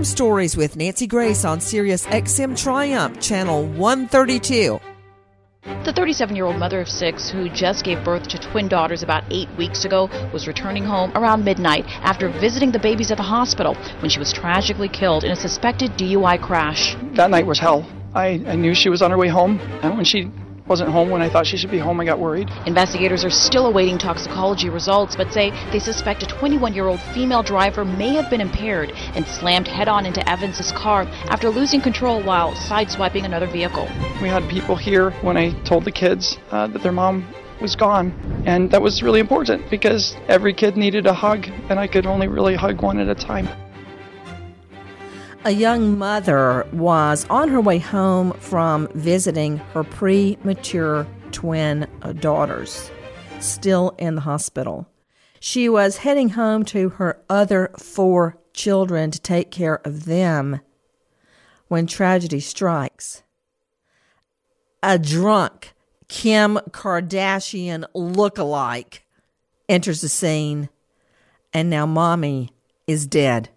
Crime Stories with Nancy Grace on Sirius XM Triumph, Channel 132. The 37 year old mother of six, who just gave birth to twin daughters about eight weeks ago, was returning home around midnight after visiting the babies at the hospital when she was tragically killed in a suspected DUI crash. That night was hell. I, I knew she was on her way home, and when she wasn't home when I thought she should be home, I got worried. Investigators are still awaiting toxicology results, but say they suspect a 21 year old female driver may have been impaired and slammed head on into Evans's car after losing control while sideswiping another vehicle. We had people here when I told the kids uh, that their mom was gone. And that was really important because every kid needed a hug, and I could only really hug one at a time. A young mother was on her way home from visiting her premature twin daughters, still in the hospital. She was heading home to her other four children to take care of them when tragedy strikes. A drunk Kim Kardashian look-alike enters the scene, and now mommy is dead.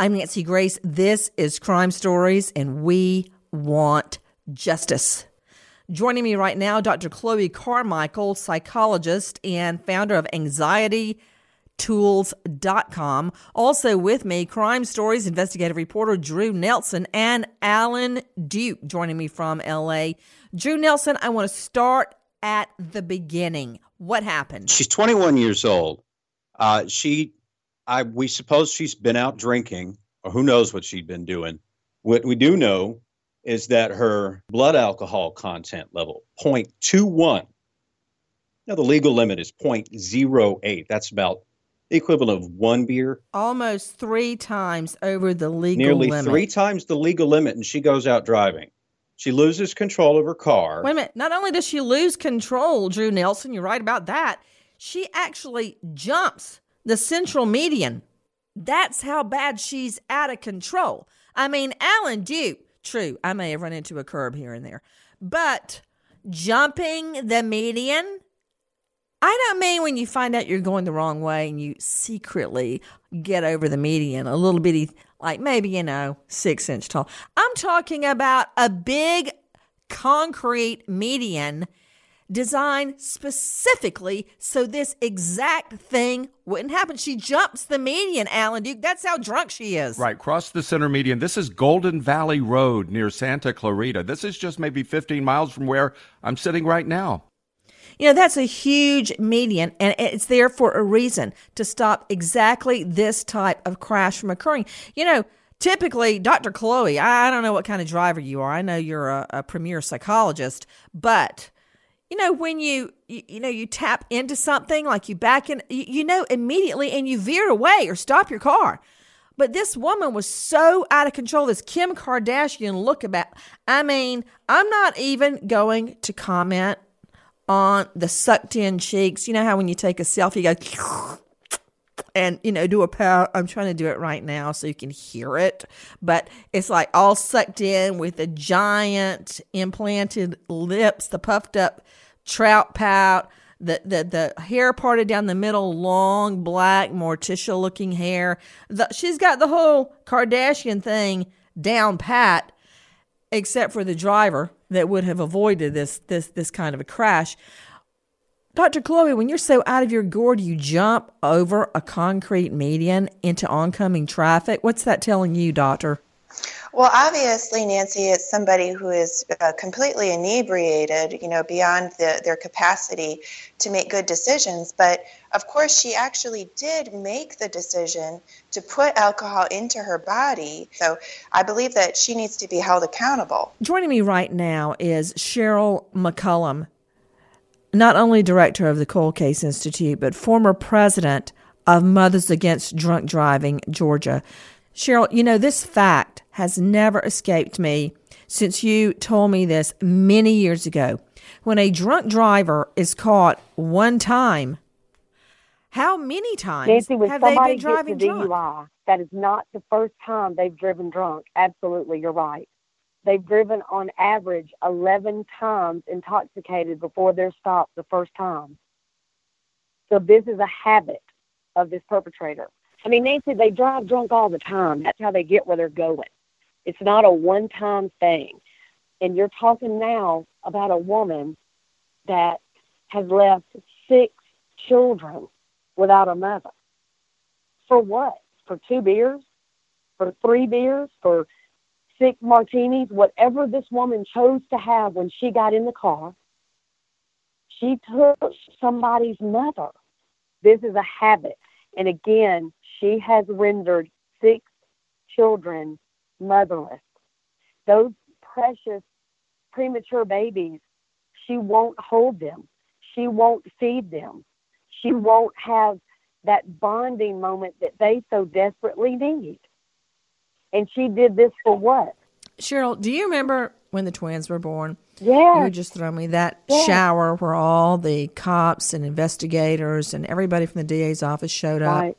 I'm Nancy Grace. This is Crime Stories, and we want justice. Joining me right now, Dr. Chloe Carmichael, psychologist and founder of AnxietyTools.com. Also with me, Crime Stories investigative reporter Drew Nelson and Alan Duke joining me from LA. Drew Nelson, I want to start at the beginning. What happened? She's 21 years old. Uh, she I we suppose she's been out drinking, or who knows what she'd been doing. What we do know is that her blood alcohol content level 0.21. Now the legal limit is 0.08. That's about the equivalent of one beer. Almost three times over the legal Nearly limit. three times the legal limit, and she goes out driving. She loses control of her car. Wait a minute. Not only does she lose control, Drew Nelson, you're right about that. She actually jumps the central median. That's how bad she's out of control. I mean, Alan Duke, true, I may have run into a curb here and there, but jumping the median, I don't mean when you find out you're going the wrong way and you secretly get over the median, a little bitty, like maybe, you know, six inch tall. I'm talking about a big concrete median designed specifically so this exact thing wouldn't happen. She jumps the median, Alan Duke. That's how drunk she is. Right, cross the center median. This is Golden Valley Road near Santa Clarita. This is just maybe 15 miles from where I'm sitting right now. You know, that's a huge median, and it's there for a reason to stop exactly this type of crash from occurring. You know, typically, Dr. Chloe, I don't know what kind of driver you are. I know you're a, a premier psychologist, but you know when you, you, you know you tap into something like you back in you, you know immediately and you veer away or stop your car. But this woman was so out of control this kim kardashian look about i mean i'm not even going to comment on the sucked in cheeks. You know how when you take a selfie you go and you know do a power i'm trying to do it right now so you can hear it but it's like all sucked in with the giant implanted lips the puffed up trout pout the, the the hair parted down the middle long black morticia looking hair. The, she's got the whole kardashian thing down pat except for the driver that would have avoided this this this kind of a crash Dr. Chloe, when you're so out of your gourd, you jump over a concrete median into oncoming traffic. What's that telling you, Doctor? Well, obviously, Nancy is somebody who is uh, completely inebriated, you know, beyond the, their capacity to make good decisions. But of course, she actually did make the decision to put alcohol into her body. So I believe that she needs to be held accountable. Joining me right now is Cheryl McCollum not only director of the Cold Case Institute, but former president of Mothers Against Drunk Driving, Georgia. Cheryl, you know, this fact has never escaped me since you told me this many years ago. When a drunk driver is caught one time, how many times Nancy, when have they been driving gets a drunk? That is not the first time they've driven drunk. Absolutely, you're right. They've driven on average 11 times intoxicated before they're stopped the first time. So this is a habit of this perpetrator. I mean, Nancy, they drive drunk all the time. That's how they get where they're going. It's not a one time thing. And you're talking now about a woman that has left six children without a mother. For what? For two beers? For three beers? For six martinis? Whatever this woman chose to have when she got in the car, she took somebody's mother. This is a habit. And again, she has rendered six children motherless. Those precious premature babies, she won't hold them. She won't feed them. She won't have that bonding moment that they so desperately need. And she did this for what? Cheryl, do you remember when the twins were born? Yeah. You just throw me that Yeah. shower where all the cops and investigators and everybody from the DA's office showed up. Right.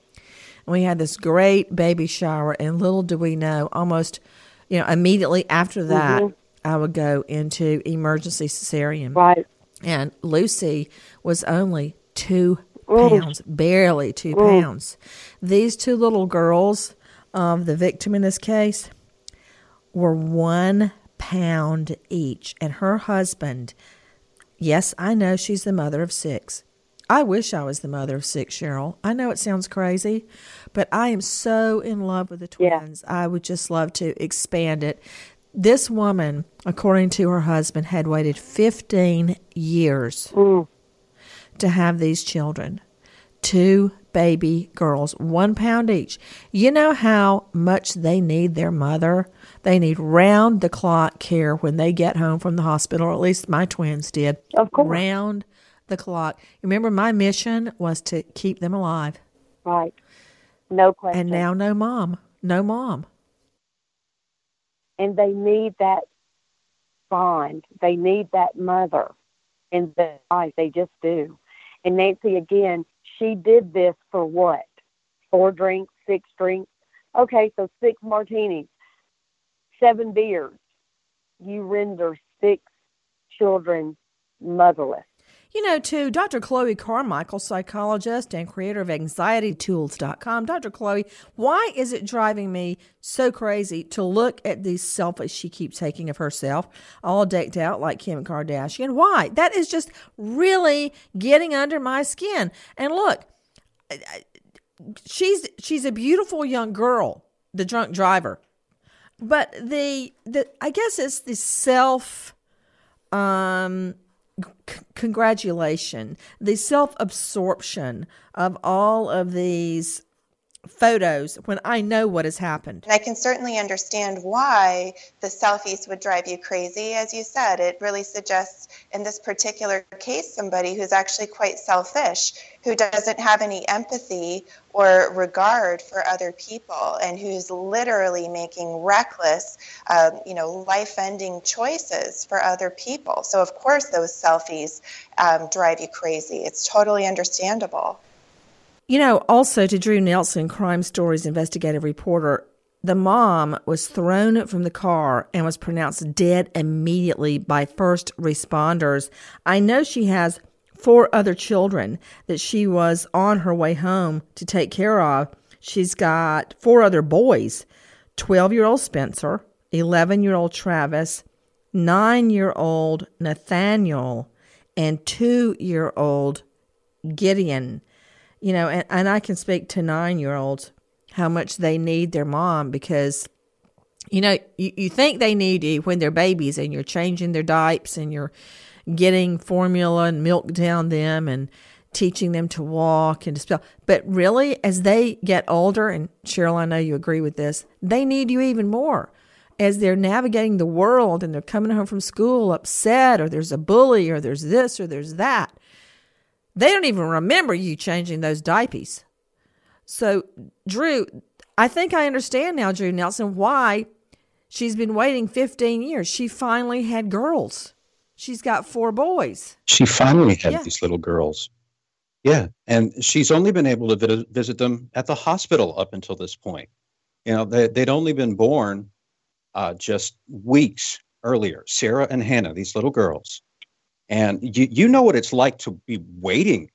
And we had this great baby shower, and little do we know, almost, you know, immediately after that, Mhm. I would go into emergency cesarean. Right. And Lucy was only two Mm. pounds, barely two Mm. pounds. These two little girls of the victim in this case were one pound each. And her husband, yes, I know she's the mother of six. I wish I was the mother of six, Cheryl. I know it sounds crazy, but I am so in love with the twins. I would just love to expand it. This woman, according to her husband, had waited 15 years mm. to have these children. Two baby girls, one pound each. You know how much they need their mother? They need round the clock care when they get home from the hospital, or at least my twins did. Of course. Round the clock. Remember, my mission was to keep them alive. Right. No question. And now, no mom. No mom. and they need that bond. They need that mother in their life. They just do. And Nancy, again, she did this for what? Four drinks, six drinks. Okay, so six martinis, seven beers. You render six children motherless. You know, too, Dr. Chloe Carmichael, psychologist and creator of anxietytools.com. Dr. Chloe, why is it driving me so crazy to look at these selfies she keeps taking of herself, all decked out like Kim Kardashian? Why? That is just really getting under my skin. And look, she's she's a beautiful young girl, the drunk driver. But the the I guess it's the self um c- congratulation, the self absorption of all of these photos when I know what has happened. I can certainly understand why the selfies would drive you crazy. As you said, it really suggests, in this particular case, somebody who's actually quite selfish, who doesn't have any empathy or regard for other people, and who's literally making reckless, um, you know, life-ending choices for other people. So, of course, those selfies um, drive you crazy. It's totally understandable. You know, also to Drew Nelson, Crime Stories investigative reporter, the mom was thrown from the car and was pronounced dead immediately by first responders. I know she has four other children that she was on her way home to take care of. She's got four other boys 12 year old Spencer, 11 year old Travis, 9 year old Nathaniel, and 2 year old Gideon you know, and, and I can speak to nine year olds how much they need their mom because, you know, you, you think they need you when they're babies and you're changing their diapers and you're getting formula and milk down them and teaching them to walk and to spell. But really, as they get older, and Cheryl, I know you agree with this, they need you even more. As they're navigating the world and they're coming home from school upset, or there's a bully, or there's this, or there's that they don't even remember you changing those diapers. So, Drew, I think I understand now, Drew Nelson, why she's been waiting 15 years. She finally had girls. She's got four boys. She finally had Yeah. these little girls. Yeah. And she's only been able to visit them at the hospital up until this point. You know, they, they'd only been born uh, just weeks earlier, Sarah and Hannah, these little girls. And you, you know what it's like to be waiting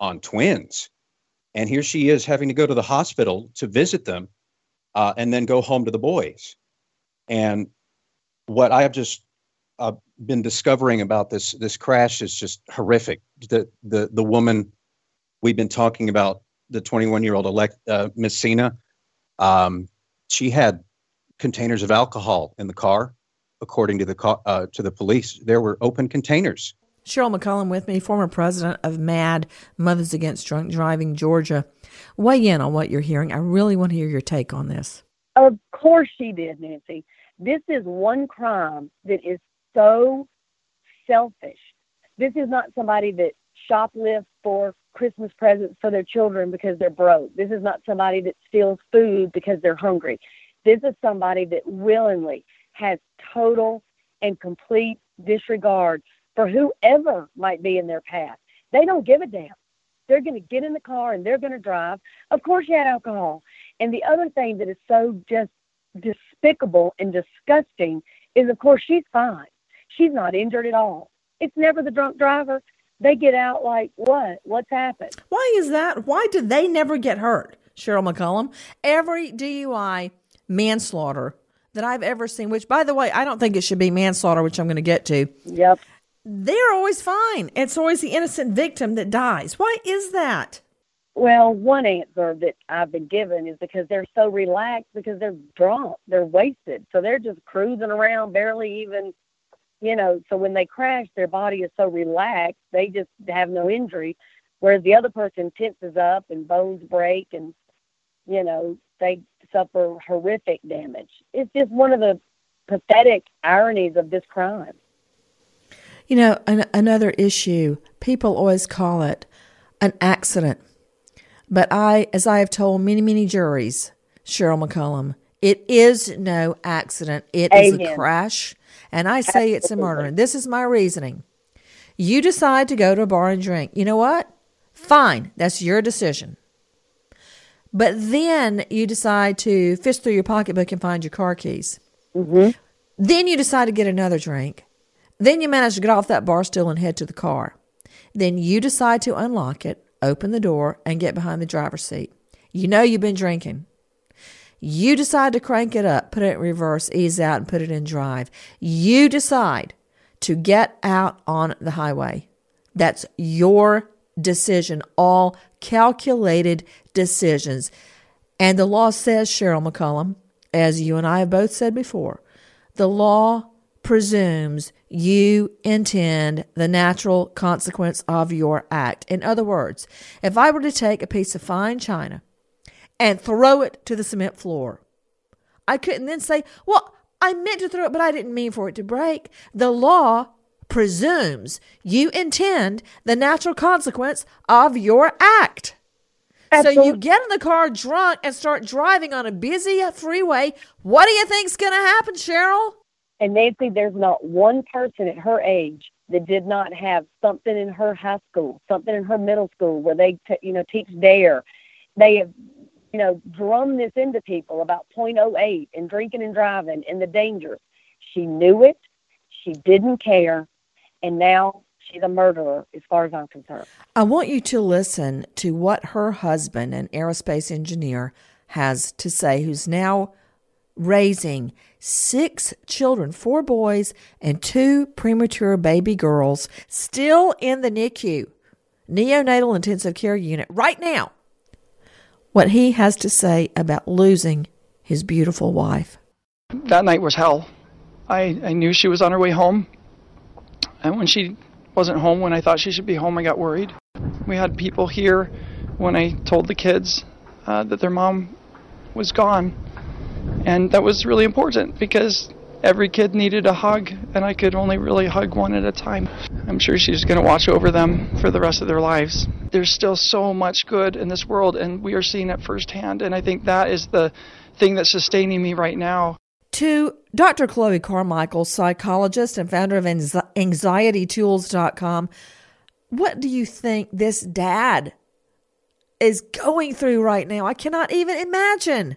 on twins. And here she is having to go to the hospital to visit them uh, and then go home to the boys. And what I have just uh, been discovering about this this crash is just horrific. The the the woman we've been talking about, the 21 year old elect uh, Miss Cena, um, she had containers of alcohol in the car. According to the uh, to the police, there were open containers. Cheryl McCollum with me, former president of MADD, Mothers Against Drunk Driving, Georgia. Weigh in on what you're hearing. I really want to hear your take on this. Of course she did, Nancy. This is one crime that is so selfish. This is not somebody that shoplifts for Christmas presents for their children because they're broke. This is not somebody that steals food because they're hungry. This is somebody that willingly has total and complete disregard for whoever might be in their path. They don't give a damn. They're going to get in the car and they're going to drive. Of course, you had alcohol. And the other thing that is so just despicable and disgusting is, of course, she's fine. She's not injured at all. It's never the drunk driver. They get out like, what? What's happened? Why is that? Why do they never get hurt? Cheryl McCollum. Every DUI manslaughter that I've ever seen, which by the way, I don't think it should be manslaughter, which I'm going to get to. Yep. They're always fine. It's always the innocent victim that dies. Why is that? Well, one answer that I've been given is because they're so relaxed because they're drunk, they're wasted. So they're just cruising around, barely even, you know. So when they crash, their body is so relaxed, they just have no injury. Whereas the other person tenses up and bones break and, you know, they suffer horrific damage. It's just one of the pathetic ironies of this crime. You know, an, another issue, people always call it an accident. But I, as I have told many, many juries, Cheryl McCollum, it is no accident. It is a crash. And I say it's a murder. And this is my reasoning. You decide to go to a bar and drink. You know what? Fine. That's your decision. But then you decide to fish through your pocketbook and find your car keys. Mm-hmm. Then you decide to get another drink. Then you manage to get off that bar stool and head to the car. Then you decide to unlock it, open the door, and get behind the driver's seat. You know you've been drinking. You decide to crank it up, put it in reverse, ease out, and put it in drive. You decide to get out on the highway. That's your decision, all calculated decisions. And the law says, Cheryl McCollum, as you and I have both said before, the law presumes you intend the natural consequence of your act. In other words, if I were to take a piece of fine china and throw it to the cement floor, I couldn't then say, well, I meant to throw it, but I didn't mean for it to break. The law presumes you intend the natural consequence of your act. Absolutely. So you get in the car drunk and start driving on a busy freeway. What do you think's going to happen, Cheryl? And Nancy, there's not one person at her age that did not have something in her high school, something in her middle school where they, t- you know, teach DARE. They have, you know, drummed this into people about .08 and drinking and driving and the dangers. She knew it. She didn't care. And now she's a murderer as far as I'm concerned. I want you to listen to what her husband, an aerospace engineer, has to say, who's now raising six children, four boys and two premature baby girls, still in the NICU, neonatal intensive care unit, right now. What he has to say about losing his beautiful wife. That night was hell. I, I knew she was on her way home. And when she wasn't home when I thought she should be home, I got worried. We had people here when I told the kids uh, that their mom was gone and that was really important because every kid needed a hug, and I could only really hug one at a time. I'm sure she's going to watch over them for the rest of their lives. There's still so much good in this world, and we are seeing it firsthand, and I think that is the thing that's sustaining me right now. To Dr. Chloe Carmichael, psychologist and founder of AnxietyTools.com, what do you think this dad is going through right now? I cannot even imagine.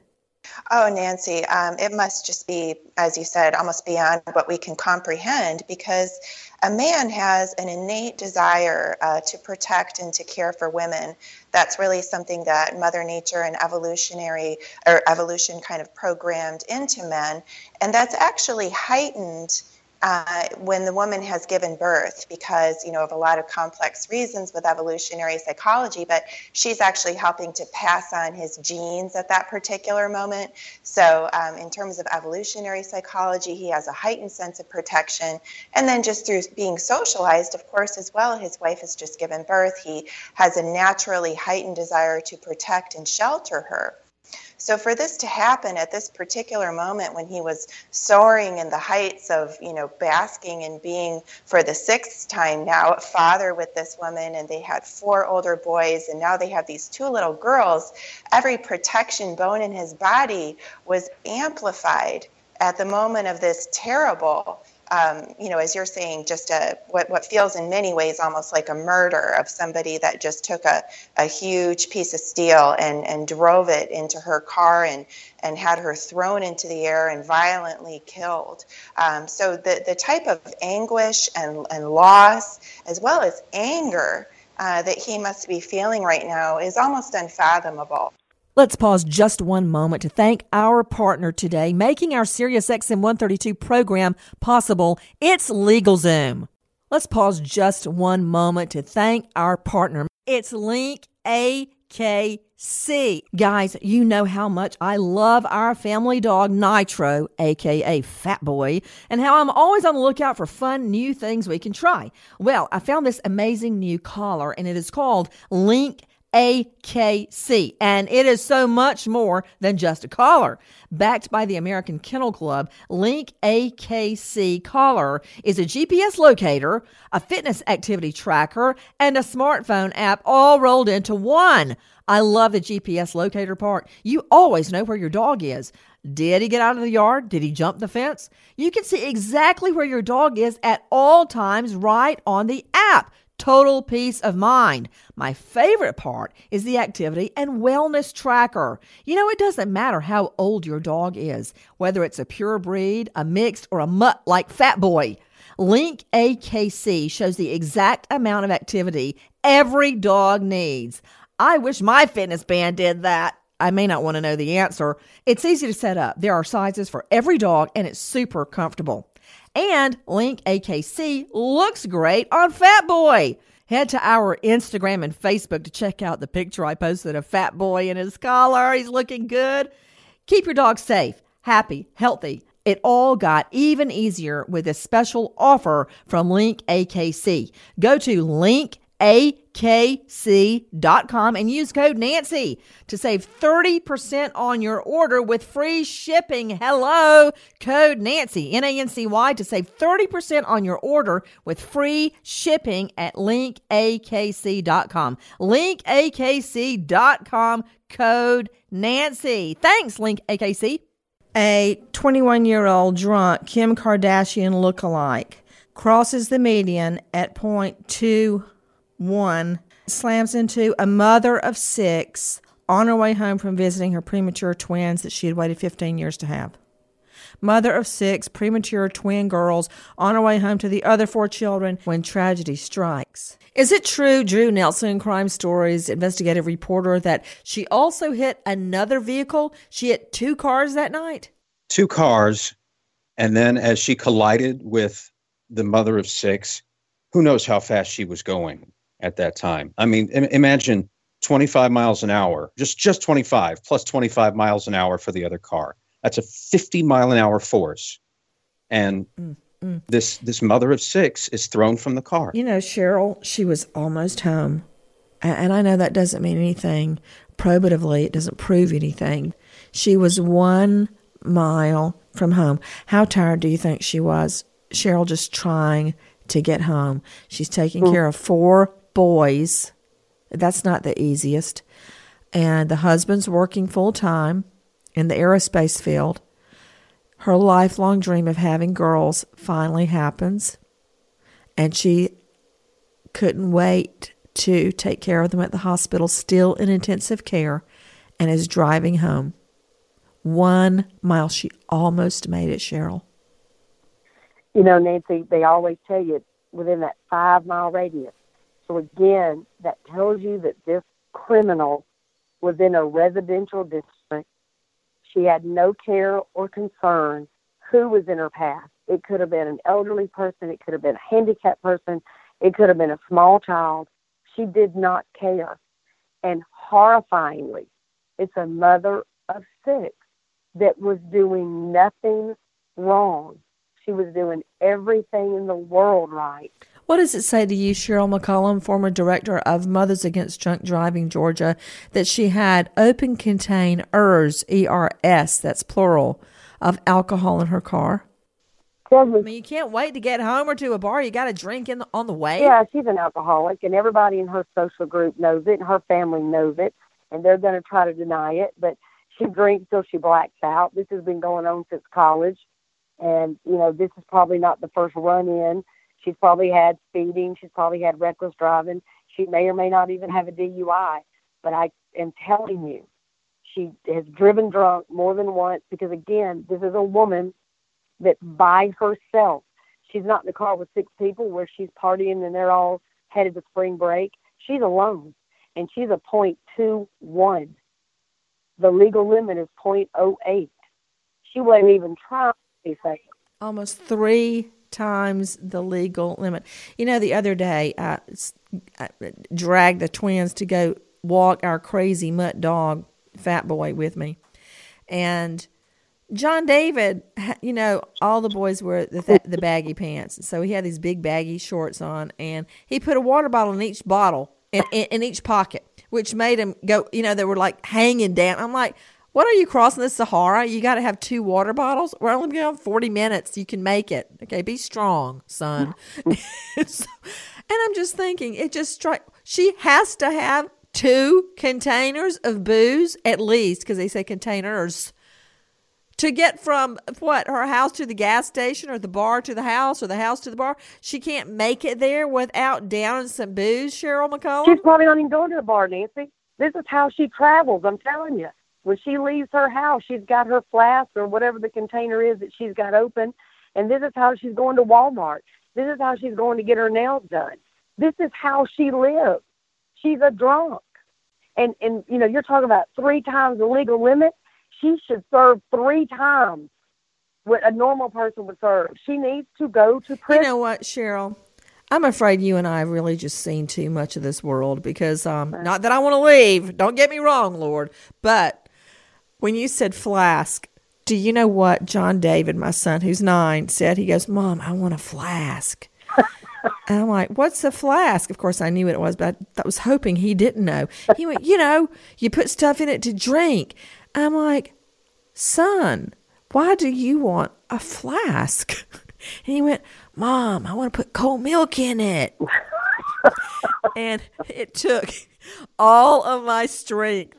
Oh, Nancy, um, it must just be, as you said, almost beyond what we can comprehend because a man has an innate desire uh, to protect and to care for women. That's really something that Mother Nature and evolutionary or evolution kind of programmed into men, and that's actually heightened uh, when the woman has given birth because you know of a lot of complex reasons with evolutionary psychology but she's actually helping to pass on his genes at that particular moment. So um, in terms of evolutionary psychology he has a heightened sense of protection. And then just through being socialized of course as well his wife has just given birth. He has a naturally heightened desire to protect and shelter her so for this to happen at this particular moment when he was soaring in the heights of, you know, basking and being for the sixth time now a father with this woman and they had four older boys and now they have these two little girls, every protection bone in his body was amplified at the moment of this terrible um, you know, as you're saying, just a what, what feels in many ways almost like a murder of somebody that just took a, a huge piece of steel and, and drove it into her car and, and had her thrown into the air and violently killed. Um, so the, the type of anguish and, and loss, as well as anger, uh, that he must be feeling right now is almost unfathomable. Let's pause just one moment to thank our partner today, making our SiriusXM 132 program possible. It's LegalZoom. Let's pause just one moment to thank our partner. It's Link AKC. Guys, you know how much I love our family dog Nitro, aka Fat Boy, and how I'm always on the lookout for fun new things we can try. Well, I found this amazing new collar and it is called Link AKC. And it is so much more than just a collar. Backed by the American Kennel Club, Link AKC collar is a GPS locator, a fitness activity tracker, and a smartphone app all rolled into one. I love the GPS locator part. You always know where your dog is. Did he get out of the yard? Did he jump the fence? You can see exactly where your dog is at all times right on the app total peace of mind. My favorite part is the activity and wellness tracker. You know, it doesn't matter how old your dog is, whether it's a pure breed, a mixed, or a mutt like Fat Boy. Link AKC shows the exact amount of activity every dog needs. I wish my fitness band did that. I may not want to know the answer. It's easy to set up. There are sizes for every dog and it's super comfortable. And Link AKC looks great on Fat Boy. Head to our Instagram and Facebook to check out the picture I posted of Fat Boy in his collar. He's looking good. Keep your dog safe, happy, healthy, It all got even easier with a special offer from Link AKC. Go to linkakc.com and use code Nancy to save 30% on your order with free shipping. Hello, code Nancy, N A N C Y, to save 30% on your order with free shipping at linkakc.com. Linkakc.com, code Nancy. Thanks, Link AKC. A 21 year old drunk Kim Kardashian lookalike crosses the median at point two one, slams into a mother of six on her way home from visiting her premature twins that she had waited 15 years to have. Mother of six premature twin girls on her way home to the other four children when tragedy strikes. Is it true, Drew Nelson, Crime Stories investigative reporter, that she also hit another vehicle? She hit two cars that night? Two cars. And then as she collided with the mother of six, who knows how fast she was going at that time. I mean, Im- imagine 25 miles an hour, just just 25 plus 25 miles an hour for the other car. That's a 50 mile an hour force. And mm, mm. this this mother of 6 is thrown from the car. You know, Cheryl, she was almost home. And I know that doesn't mean anything probatively, it doesn't prove anything. She was 1 mile from home. How tired do you think she was? Cheryl just trying to get home. She's taking mm. care of four boys. That's not the easiest. And the husband's working full time in the aerospace field. Her lifelong dream of having girls finally happens. And she couldn't wait to take care of them at the hospital, still in intensive care, and is driving home. One mile. She almost made it, Cheryl. You know, Nancy, they always tell you within that five mile radius, so again, that tells you that this criminal was in a residential district. She had no care or concern who was in her path. It could have been an elderly person, it could have been a handicapped person, it could have been a small child. She did not care. And horrifyingly, it's a mother of six that was doing nothing wrong. She was doing everything in the world right. What does it say to you, Cheryl McCollum, former director of Mothers Against Drunk Driving Georgia, that she had open containers, E R S, that's plural, of alcohol in her car? I mean, you can't wait to get home or to a bar. You got to drink in the, on the way. Yeah, she's an alcoholic, and everybody in her social group knows it, and her family knows it, and they're going to try to deny it. But she drinks till she blacks out. This has been going on since college, and you know this is probably not the first run in She's probably had speeding. She's probably had reckless driving. She may or may not even have a DUI. But I am telling you, she has driven drunk more than once because, again, this is a woman that by herself, she's not in the car with six people where she's partying and they're all headed to spring break. She's alone and she's a point two one. The legal limit is point oh eight. She wasn't even trying to say Almost three times the legal limit. You know, the other day I, I dragged the twins to go walk our crazy mutt dog, Fat Boy, with me, and John David, you know, all the boys wear the, the baggy pants, so he had these big baggy shorts on, and he put a water bottle in each bottle in, in, in each pocket, which made him go. You know, they were like hanging down. I'm like, what are you crossing the Sahara? You got to have two water bottles. We're only going 40 minutes. You can make it. Okay, be strong, son. so, and I'm just thinking, it just strike. She has to have two containers of booze at least, because they say containers, to get from what her house to the gas station, or the bar to the house, or the house to the bar. She can't make it there without downing some booze. Cheryl McCollum. She's probably not even going to the bar, Nancy. This is how she travels. I'm telling you. When she leaves her house, she's got her flask or whatever the container is that she's got open. And this is how she's going to Walmart. This is how she's going to get her nails done. This is how she lives. She's a drunk. And and you know, you're talking about three times the legal limit. She should serve three times what a normal person would serve. She needs to go to prison. You know what, Cheryl? I'm afraid you and I have really just seen too much of this world because um not that I want to leave, don't get me wrong, Lord, but when you said flask, Do you know what John David, my son, who's nine, said? He goes, Mom, I want a flask. and I'm like, What's a flask? Of course, I knew what it was, but I was hoping he didn't know. He went, You know, you put stuff in it to drink. I'm like, Son, why do you want a flask? And he went, Mom, I want to put cold milk in it. and it took all of my strength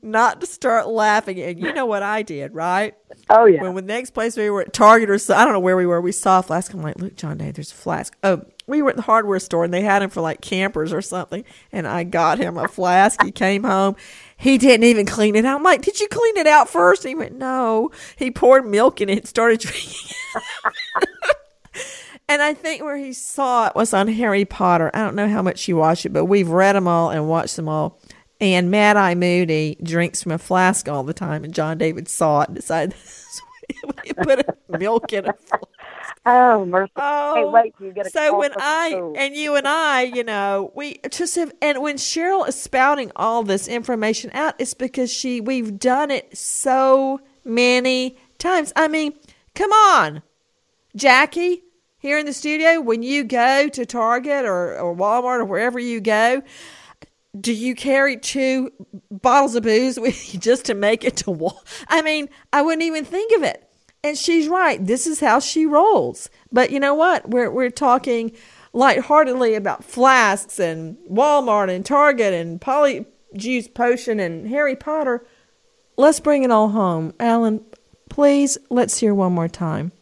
not to start laughing. And you know what I did, right? Oh yeah. When the next place we were at Target or so, I don't know where we were, we saw a flask. I'm like, look, John Day, there's a flask. Oh, we were at the hardware store and they had them for like campers or something. And I got him a flask. He came home. He didn't even clean it out. I'm like, did you clean it out first? And he went, no. He poured milk in it and started drinking. and I think where he saw it was on Harry Potter. I don't know how much you watched it, but we've read them all and watched them all. And Mad Eye Moody drinks from a flask all the time, and John David saw it and decided he put milk in a flask. Oh, mercy. Oh, wait you get a so when I school. and you and I, you know, we just have, and when Cheryl is spouting all this information out, it's because she we've done it so many times. I mean, come on, Jackie, here in the studio, when you go to Target or, or Walmart or wherever you go, do you carry two bottles of booze with you just to make it to Wal? I mean, I wouldn't even think of it. And she's right. This is how she rolls. But you know what? We're we're talking lightheartedly about flasks and Walmart and Target and Polyjuice Potion and Harry Potter. Let's bring it all home. Alan, please, let's hear one more time.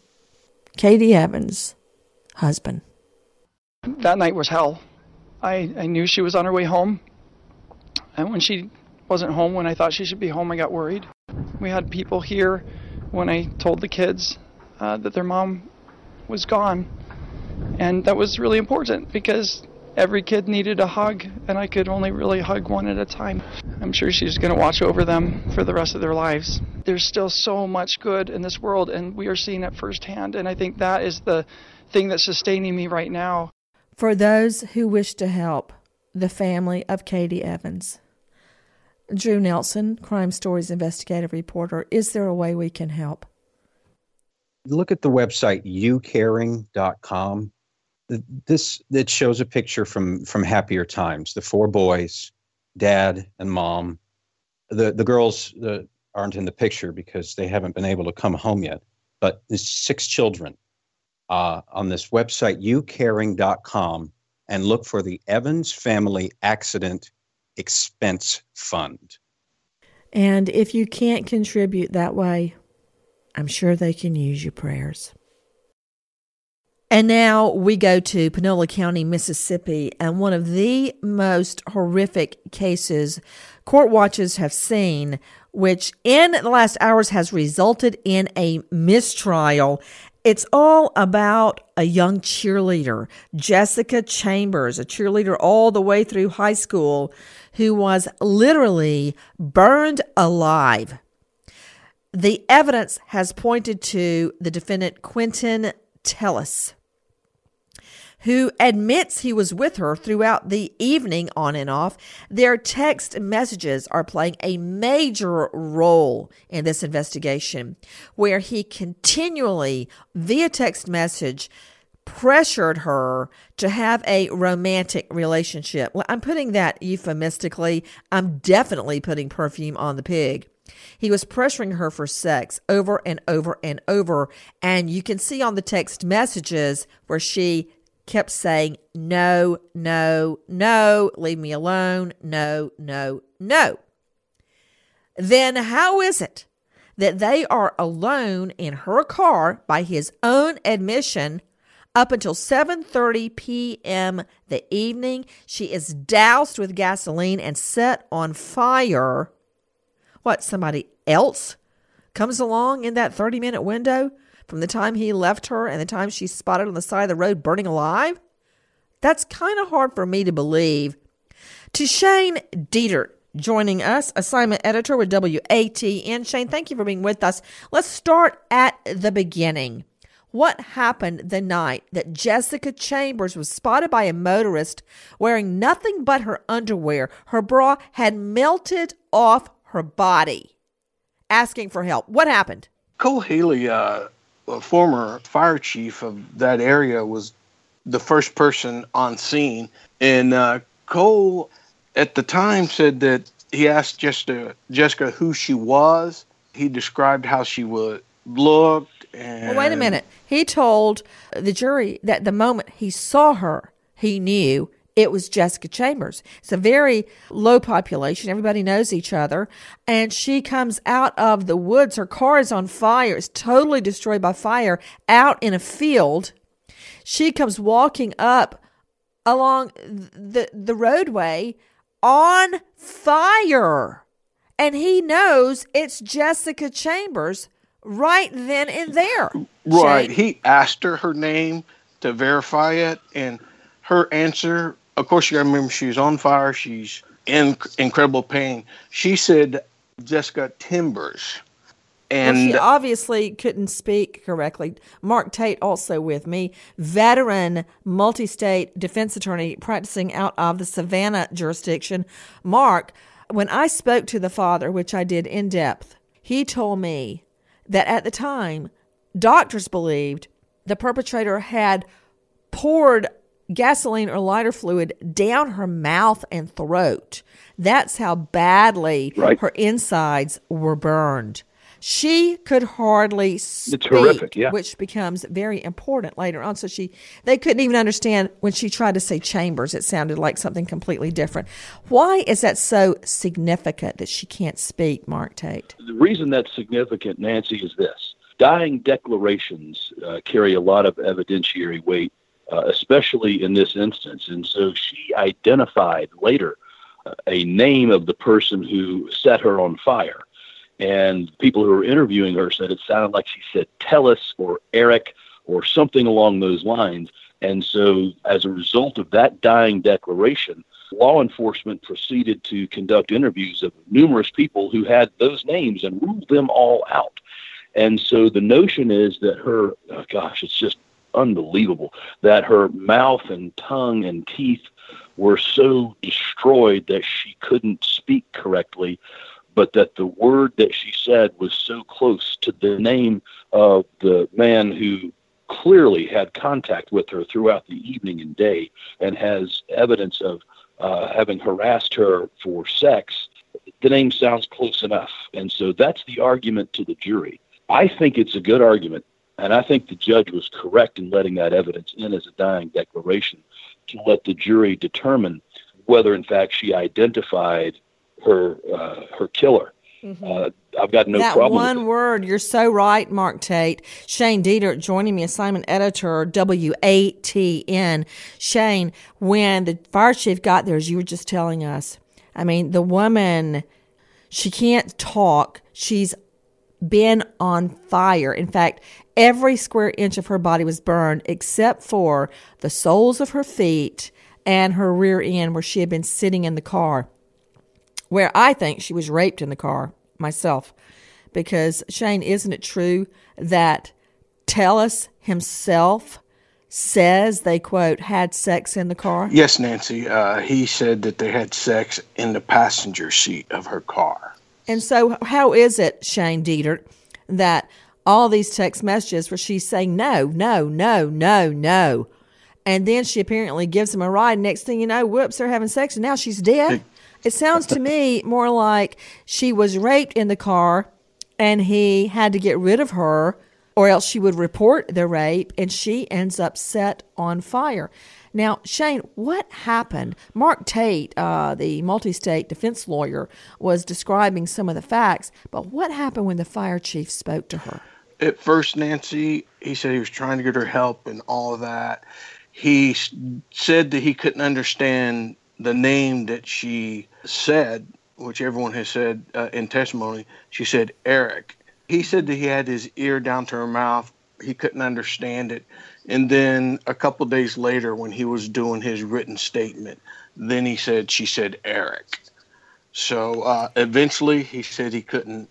Katie Evans, husband. That night was hell. I, I knew she was on her way home. And when she wasn't home when I thought she should be home, I got worried. We had people here when I told the kids uh, that their mom was gone. And that was really important because every kid needed a hug, and I could only really hug one at a time. I'm sure she's going to watch over them for the rest of their lives. There's still so much good in this world, and we are seeing it firsthand. And I think that is the thing that's sustaining me right now. For those who wish to help the family of Katie Evans, Drew Nelson, Crime Stories investigative reporter, is there a way we can help? look at the website youcaring.com this it shows a picture from from happier times. The four boys dad and mom. The the girls uh, aren't in the picture because they haven't been able to come home yet but there's six children uh, on this website youcaring.com and look for the evans family accident expense fund And if you can't contribute that way, I'm sure they can use your prayers. And now we go to Panola County, Mississippi, and one of the most horrific cases court watches have seen, which in the last hours has resulted in a mistrial. It's all about a young cheerleader, Jessica Chambers, a cheerleader all the way through high school, who was literally burned alive. The evidence has pointed to the defendant, Quentin Tellis, who admits he was with her throughout the evening on and off. Their text messages are playing a major role in this investigation, where he continually, via text message, pressured her to have a romantic relationship. Well, I'm putting that euphemistically. I'm definitely putting perfume on the pig. He was pressuring her for sex over and over and over. And you can see on the text messages where she kept saying, No, no, no, leave me alone, no, no, no. Then how is it that they are alone in her car by his own admission up until 7:30 p.m. the evening she is doused with gasoline and set on fire what somebody else comes along in that 30 minute window from the time he left her and the time she's spotted on the side of the road burning alive? That's kind of hard for me to believe. To Shane Dieter joining us, assignment editor with WATN. Shane, thank you for being with us. Let's start at the beginning. What happened the night that Jessica Chambers was spotted by a motorist wearing nothing but her underwear? Her bra had melted off her body. asking for help. What happened? Cole Haley, uh, former fire chief of that area, was the first person on scene. And uh, Cole, at the time, said that he asked Jessica, Jessica who she was. He described how she would looked. And well, wait a minute. He told the jury that the moment he saw her, he knew it was Jessica Chambers. It's a very low population. Everybody knows each other. And she comes out of the woods. Her car is on fire. It's totally destroyed by fire out in a field. She comes walking up along the, the roadway on fire. And he knows it's Jessica Chambers right then and there. Right. Shane. He asked her her name to verify it, and her answer, of course, you got to remember she's on fire. She's in incredible pain. She said Jessica Timbers. And well, she obviously couldn't speak correctly. Mark Tate, also with me, veteran multi state defense attorney practicing out of the Savannah jurisdiction. Mark, when I spoke to the father, which I did in depth, he told me that at the time, doctors believed the perpetrator had poured gasoline or lighter fluid down her mouth and throat. That's how badly right. her insides were burned. She could hardly speak, horrific, yeah. which becomes very important later on. So she, they couldn't even understand when she tried to say chambers. It sounded like something completely different. Why is that so significant that she can't speak, Mark Tate? The reason that's significant, Nancy, is this: dying declarations uh, carry a lot of evidentiary weight, uh, especially in this instance. And so she identified later uh, a name of the person who set her on fire. And people who were interviewing her said it sounded like she said Tellis or Eric or something along those lines. And so, as a result of that dying declaration, law enforcement proceeded to conduct interviews of numerous people who had those names and ruled them all out. And so the notion is that her, oh gosh, it's just unbelievable that her mouth and tongue and teeth were so destroyed that she couldn't speak correctly but that the word that she said was so close to the name of the man who clearly had contact with her throughout the evening and day and has evidence of uh, having harassed her for sex, the name sounds close enough. And so that's the argument to the jury. I think it's a good argument, and I think the judge was correct in letting that evidence in as a dying declaration to let the jury determine whether, in fact, she identified her uh, her killer. Mm-hmm. Uh, I've got no that problem. one word, you're so right, Mark Tate. Shane Dieter joining me, assignment editor, WATN. Shane, when the fire chief got there, as you were just telling us, I mean, the woman, she can't talk. She's been on fire. In fact, every square inch of her body was burned except for the soles of her feet and her rear end where she had been sitting in the car where I think she was raped in the car myself. Because, Shane, isn't it true that Tellis himself says they, quote, had sex in the car? Yes, Nancy. Uh, he said that they had sex in the passenger seat of her car. And so, how is it, Shane Dieter, that all these text messages where she's saying no, no, no, no, no, and then she apparently gives him a ride. Next thing you know, whoops, they're having sex, and now she's dead. It sounds to me more like she was raped in the car and he had to get rid of her or else she would report the rape and she ends up set on fire. Now, Shane, what happened? Mark Tate, uh, the multi state defense lawyer, was describing some of the facts, but what happened when the fire chief spoke to her? At first, Nancy, he said he was trying to get her help and all of that. He said that he couldn't understand the name that she said, which everyone has said uh, in testimony, she said Eric. He said that he had his ear down to her mouth. He couldn't understand it. And then a couple days later, when he was doing his written statement, then he said she said Eric. So uh, eventually, he said he couldn't.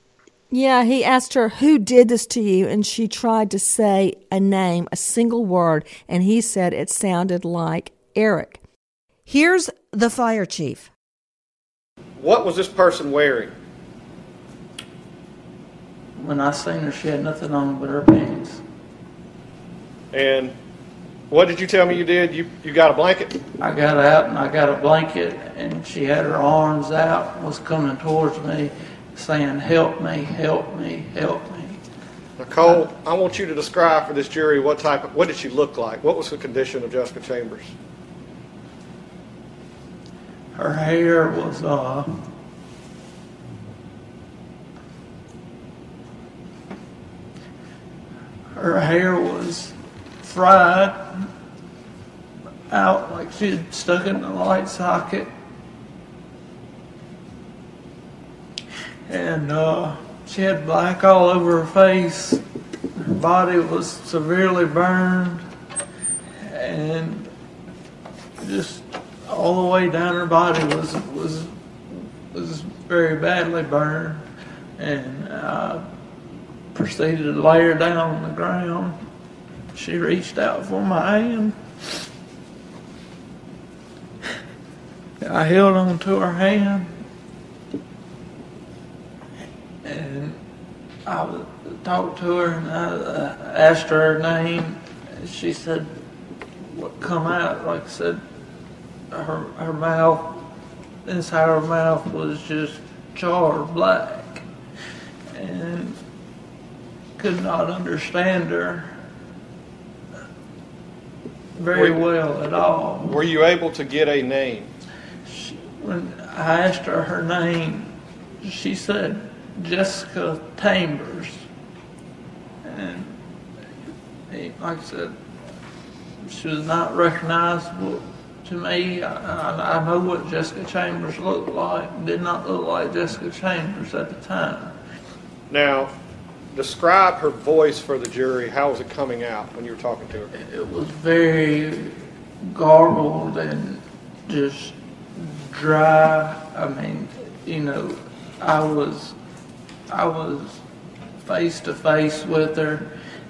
Yeah, he asked her, Who did this to you? And she tried to say a name, a single word, and he said it sounded like Eric. Here's the fire chief. What was this person wearing? when I seen her, she had nothing on but her pants. And what did you tell me you did? You you got a blanket? I got out and I got a blanket, and she had her arms out, was coming towards me, saying, "Help me, help me, help me." Nicole, I want you to describe for this jury what type of what did she look like? What was the condition of Jessica Chambers? Her hair was uh, her hair was fried out like she had stuck in the light socket. And uh, she had black all over her face. Her body was severely burned. And just all the way down her body was was was very badly burned. And I proceeded to lay her down on the ground. She reached out for my hand. I held on to her hand. And I talked to her and I uh, asked her her name. She said, what come out? Like I said, her, her mouth, inside her mouth was just charred black. And could not understand her very Were- well at all. Were you able to get a name? When I asked her her name, she said Jessica Chambers. And eh, like I said, she was not recognizable to me. I, I, I know what Jessica Chambers looked like. Did not look like Jessica Chambers at the time. Now, describe her voice for the jury. How was it coming out when you were talking to her? It was very garbled and just dry. I mean, you know, I was I was face to face with her,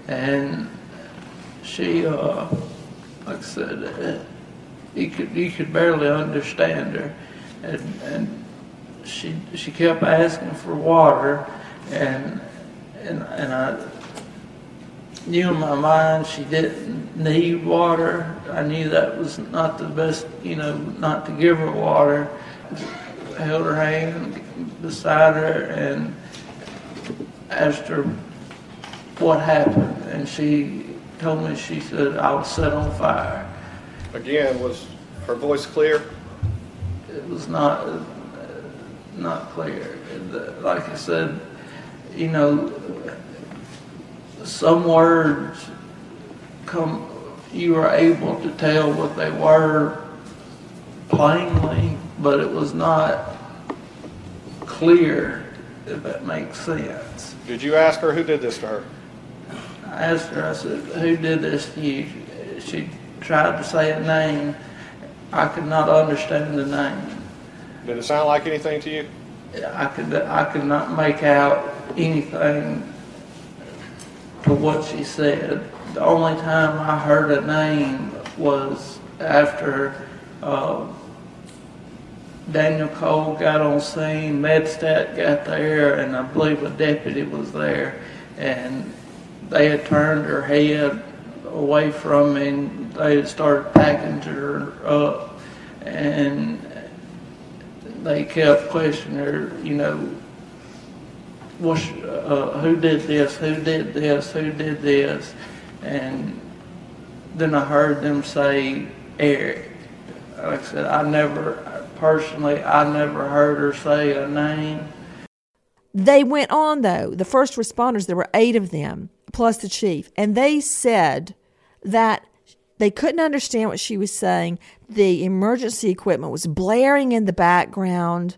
and she, uh, like I said, you could you could barely understand her, and and she she kept asking for water, and and and I knew in my mind she didn't need water. I knew that was not the best, you know, not to give her water. I Held her hand beside her and asked her what happened, and she told me she said I was set on fire. Again, was her voice clear? It was not uh, not clear. Like I said, you know, some words come. You were able to tell what they were plainly, but it was not clear. If that makes sense. Did you ask her who did this to her? I asked her, I said, who did this to you? She tried to say a name. I could not understand the name. Did it sound like anything to you? I could, I could not make out anything to what she said. The only time I heard a name was after uh, Daniel Cole got on scene, MedStat got there, and I believe a deputy was there, and they had turned her head away from me, and they had started packing her up, and they kept questioning her, you know, uh, who did this, who did this, who did this, and then I heard them say Eric. Like I said, I never, personally, I never heard her say a name. They went on, though, the first responders, there were eight of them, plus the chief, and they said that they couldn't understand what she was saying. The emergency equipment was blaring in the background.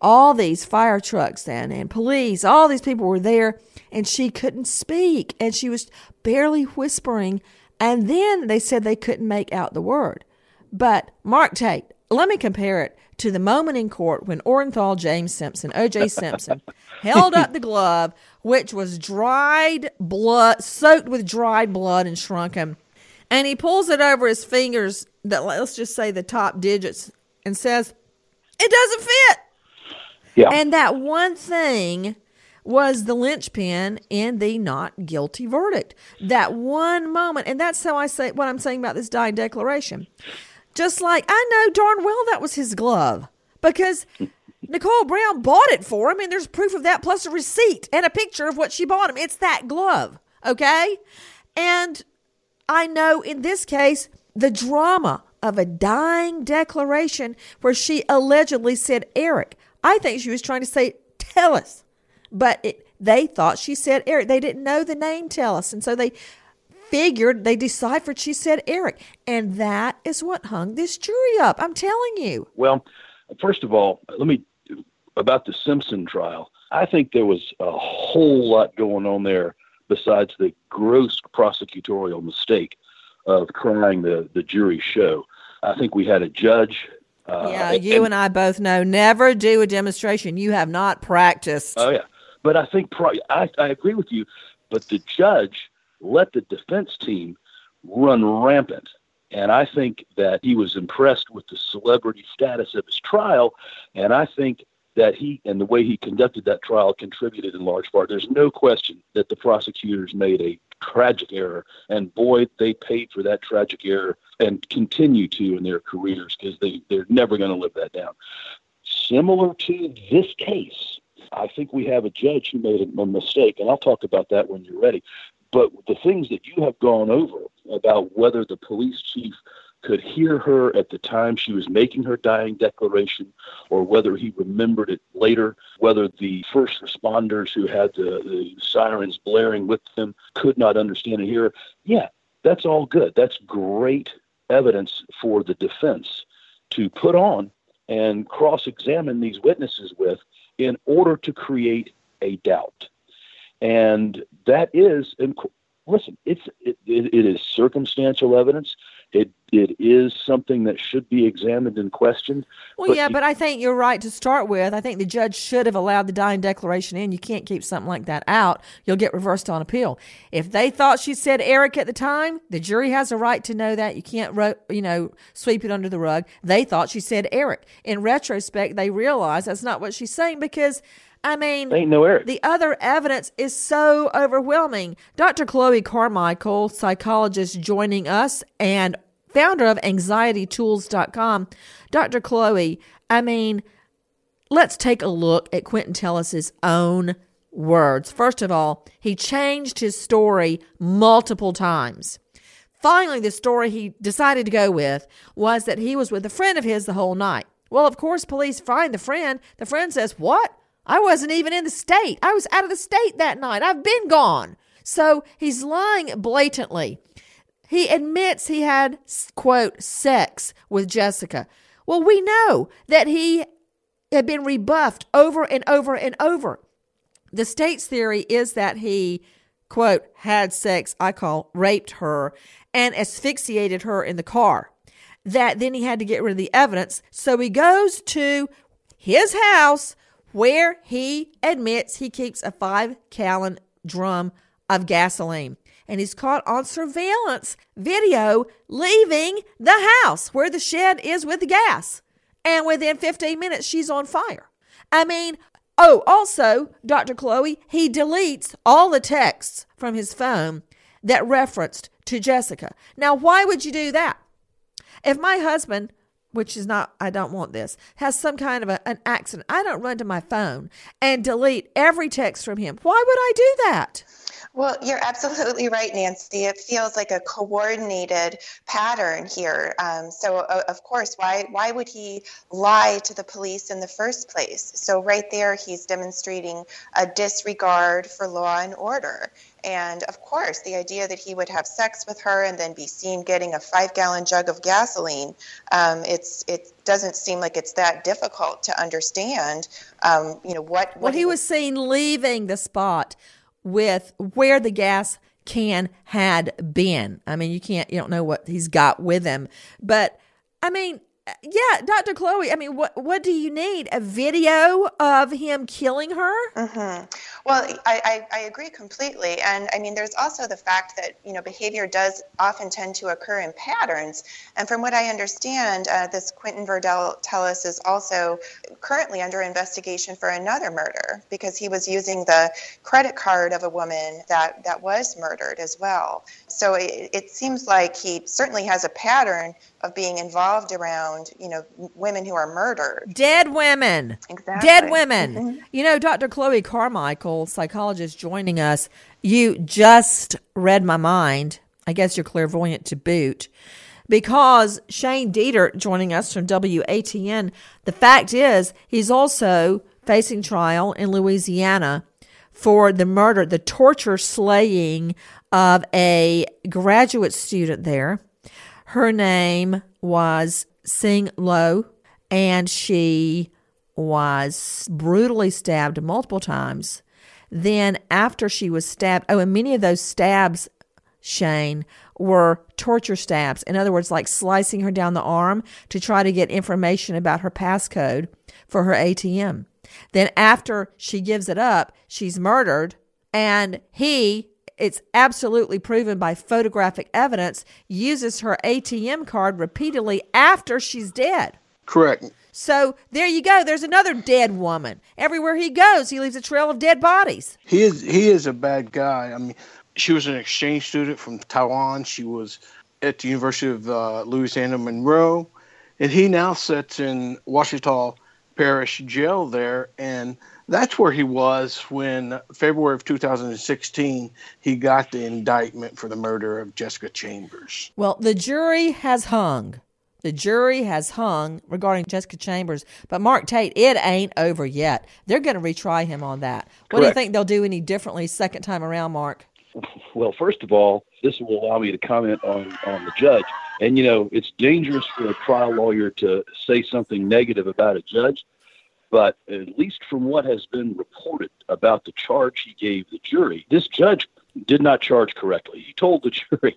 All these fire trucks and, and police, all these people were there, and she couldn't speak, and she was barely whispering. And then they said they couldn't make out the word. But Mark Tate, let me compare it to the moment in court when Orenthal James Simpson, O.J. Simpson, held up the glove, which was dried blood, soaked with dried blood and shrunken, and he pulls it over his fingers, that let's just say the top digits, and says, "It doesn't fit." Yeah. And that one thing was the linchpin in the not guilty verdict. That one moment, and that's how I say what I'm saying about this dying declaration. Just like I know darn well that was his glove because Nicole Brown bought it for him, and there's proof of that, plus a receipt and a picture of what she bought him. It's that glove, okay? And I know in this case, the drama of a dying declaration where she allegedly said Eric. I think she was trying to say tell us, but it, they thought she said Eric. They didn't know the name tell us, and so they figured they deciphered she said Eric, and that is what hung this jury up. I'm telling you. Well, first of all, let me about the Simpson trial. I think there was a whole lot going on there besides the gross prosecutorial mistake of crying the, the jury show. I think we had a judge. Uh, yeah, you and, and, I both know never do a demonstration. You have not practiced. Oh, yeah. But I think, pro- I, I agree with you, but the judge let the defense team run rampant. And I think that he was impressed with the celebrity status of his trial. And I think that he and the way he conducted that trial contributed in large part. There's no question that the prosecutors made a tragic error, and boy, they paid for that tragic error and continue to in their careers because they they're never going to live that down. Similar to this case, I think we have a judge who made a, a mistake, and I'll talk about that when you're ready. But the things that you have gone over about whether the police chief could hear her at the time she was making her dying declaration, or whether he remembered it later, whether the first responders who had the, the sirens blaring with them could not understand and hear. Yeah, that's all good. That's great evidence for the defense to put on and cross examine these witnesses with in order to create a doubt. And that is, listen, it's, it, it is circumstantial evidence. It it is something that should be examined and questioned. Well, but yeah, but I think you're right to start with. I think the judge should have allowed the dying declaration in. You can't keep something like that out. You'll get reversed on appeal. If they thought she said Eric at the time, the jury has a right to know that. You can't, you know, sweep it under the rug. They thought she said Eric. In retrospect, they realize that's not what she's saying because. I mean, Ain't no Eric. the other evidence is so overwhelming. Dr. Chloe Carmichael, psychologist, joining us, and founder of anxietytools.com, Dr. Chloe, I mean, let's take a look at Quinton Tellis's own words. First of all, he changed his story multiple times. Finally, the story he decided to go with was that he was with a friend of his the whole night. Well, of course, police find the friend. The friend says, What? I wasn't even in the state. I was out of the state that night. I've been gone. So he's lying blatantly. He admits he had, quote, sex with Jessica. Well, we know that he had been rebuffed over and over and over. The state's theory is that he, quote, had sex, I call raped her, and asphyxiated her in the car. That then he had to get rid of the evidence. So he goes to his house where he admits he keeps a five gallon drum of gasoline and he's caught on surveillance video leaving the house where the shed is with the gas. And within 15 minutes, she's on fire. I mean, oh, also, Dr. Chloe, he deletes all the texts from his phone that referenced to Jessica. Now, why would you do that? If my husband, which is not, I don't want this, has some kind of a, an accident, I don't run to my phone and delete every text from him. Why would I do that? Well, you're absolutely right, Nancy. It feels like a coordinated pattern here. Um, so, uh, of course, why why would he lie to the police in the first place? So, right there, he's demonstrating a disregard for law and order. And of course, the idea that he would have sex with her and then be seen getting a five-gallon jug of gasoline, um, it's it doesn't seem like it's that difficult to understand. Um, you know what? what well, he was seen leaving the spot with where the gas can had been. I mean, you can't, you don't know what he's got with him. But I mean, yeah, Dr. Chloe, I mean, what what do you need? A video of him killing her? Mm-hmm. Well, I, I, I agree completely. And I mean, there's also the fact that, you know, behavior does often tend to occur in patterns. And from what I understand, uh, this Quinton Verdell Tellis is also currently under investigation for another murder because he was using the credit card of a woman that, that was murdered as well. So it, it seems like he certainly has a pattern of being involved around, you know, women who are murdered. Dead women. Exactly. Dead women. Mhm. You know, Dr. Chloe Carmichael, psychologist joining us, you just read my mind. I guess you're clairvoyant to boot. Because Shane Dieter joining us from WATN, the fact is he's also facing trial in Louisiana for the murder, the torture slaying of a graduate student there. Her name was Sing Lo, and she was brutally stabbed multiple times. Then, after she was stabbed, oh, and many of those stabs, Shane, were torture stabs. In other words, like slicing her down the arm to try to get information about her passcode for her ATM. Then, after she gives it up, she's murdered, and he, it's absolutely proven by photographic evidence, uses her ATM card repeatedly after she's dead. Correct. So there you go. There's another dead woman. Everywhere he goes, he leaves a trail of dead bodies. He is he is a bad guy. I mean, she was an exchange student from Taiwan. She was at the University of uh, Louisiana Monroe, and he now sits in Ouachita Parish Jail there, and that's where he was when February of 2016 he got the indictment for the murder of Jessica Chambers. Well, the jury has hung. The jury has hung regarding Jessica Chambers, but Mark Tate, it ain't over yet. They're going to retry him on that. What do you think they'll do any differently second time around, Mark? Well, first of all, this will allow me to comment on, on the judge. And, you know, it's dangerous for a trial lawyer to say something negative about a judge, but at least from what has been reported about the charge he gave the jury, this judge did not charge correctly. He told the jury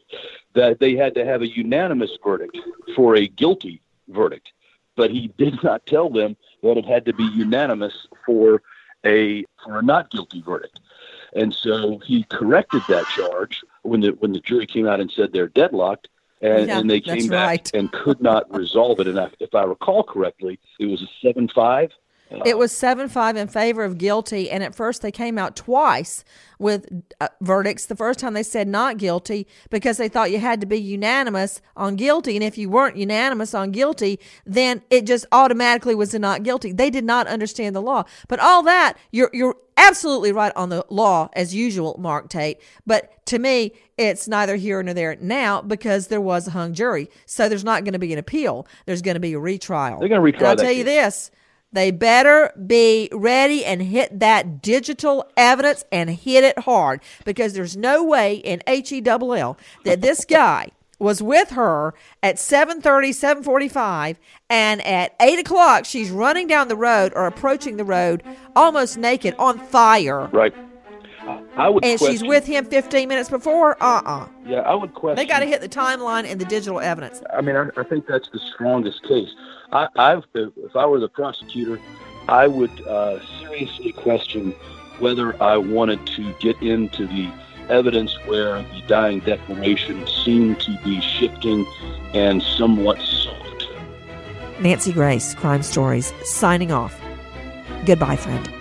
that they had to have a unanimous verdict for a guilty verdict, but he did not tell them that it had to be unanimous for a for a not guilty verdict. And so he corrected that charge when the when the jury came out and said they're deadlocked, and, Yeah, and they came back right. and could not resolve it. And I, if I recall correctly, it was a seven five. It was 7 5 in favor of guilty, and at first they came out twice with uh, verdicts. The first time they said not guilty because they thought you had to be unanimous on guilty, and if you weren't unanimous on guilty, then it just automatically was a not guilty. They did not understand the law. But all that, you're, you're absolutely right on the law as usual, Mark Tate. But to me, it's neither here nor there now because there was a hung jury. So there's not going to be an appeal. There's going to be a retrial. They're gonna retry And I'll tell you this. They better be ready and hit that digital evidence and hit it hard because there's no way in HELL that this guy was with her at 7.30, 7.45, and at 8 o'clock she's running down the road or approaching the road almost naked on fire. Right. I would And she's with him 15 minutes before? Uh-uh. Yeah, I would question. They got to hit the timeline and the digital evidence. I mean, I, I think that's the strongest case. I, I've, if I were the prosecutor, I would uh, seriously question whether I wanted to get into the evidence where the dying declaration seemed to be shifting and somewhat soft. Nancy Grace, Crime Stories, signing off. Goodbye, friend.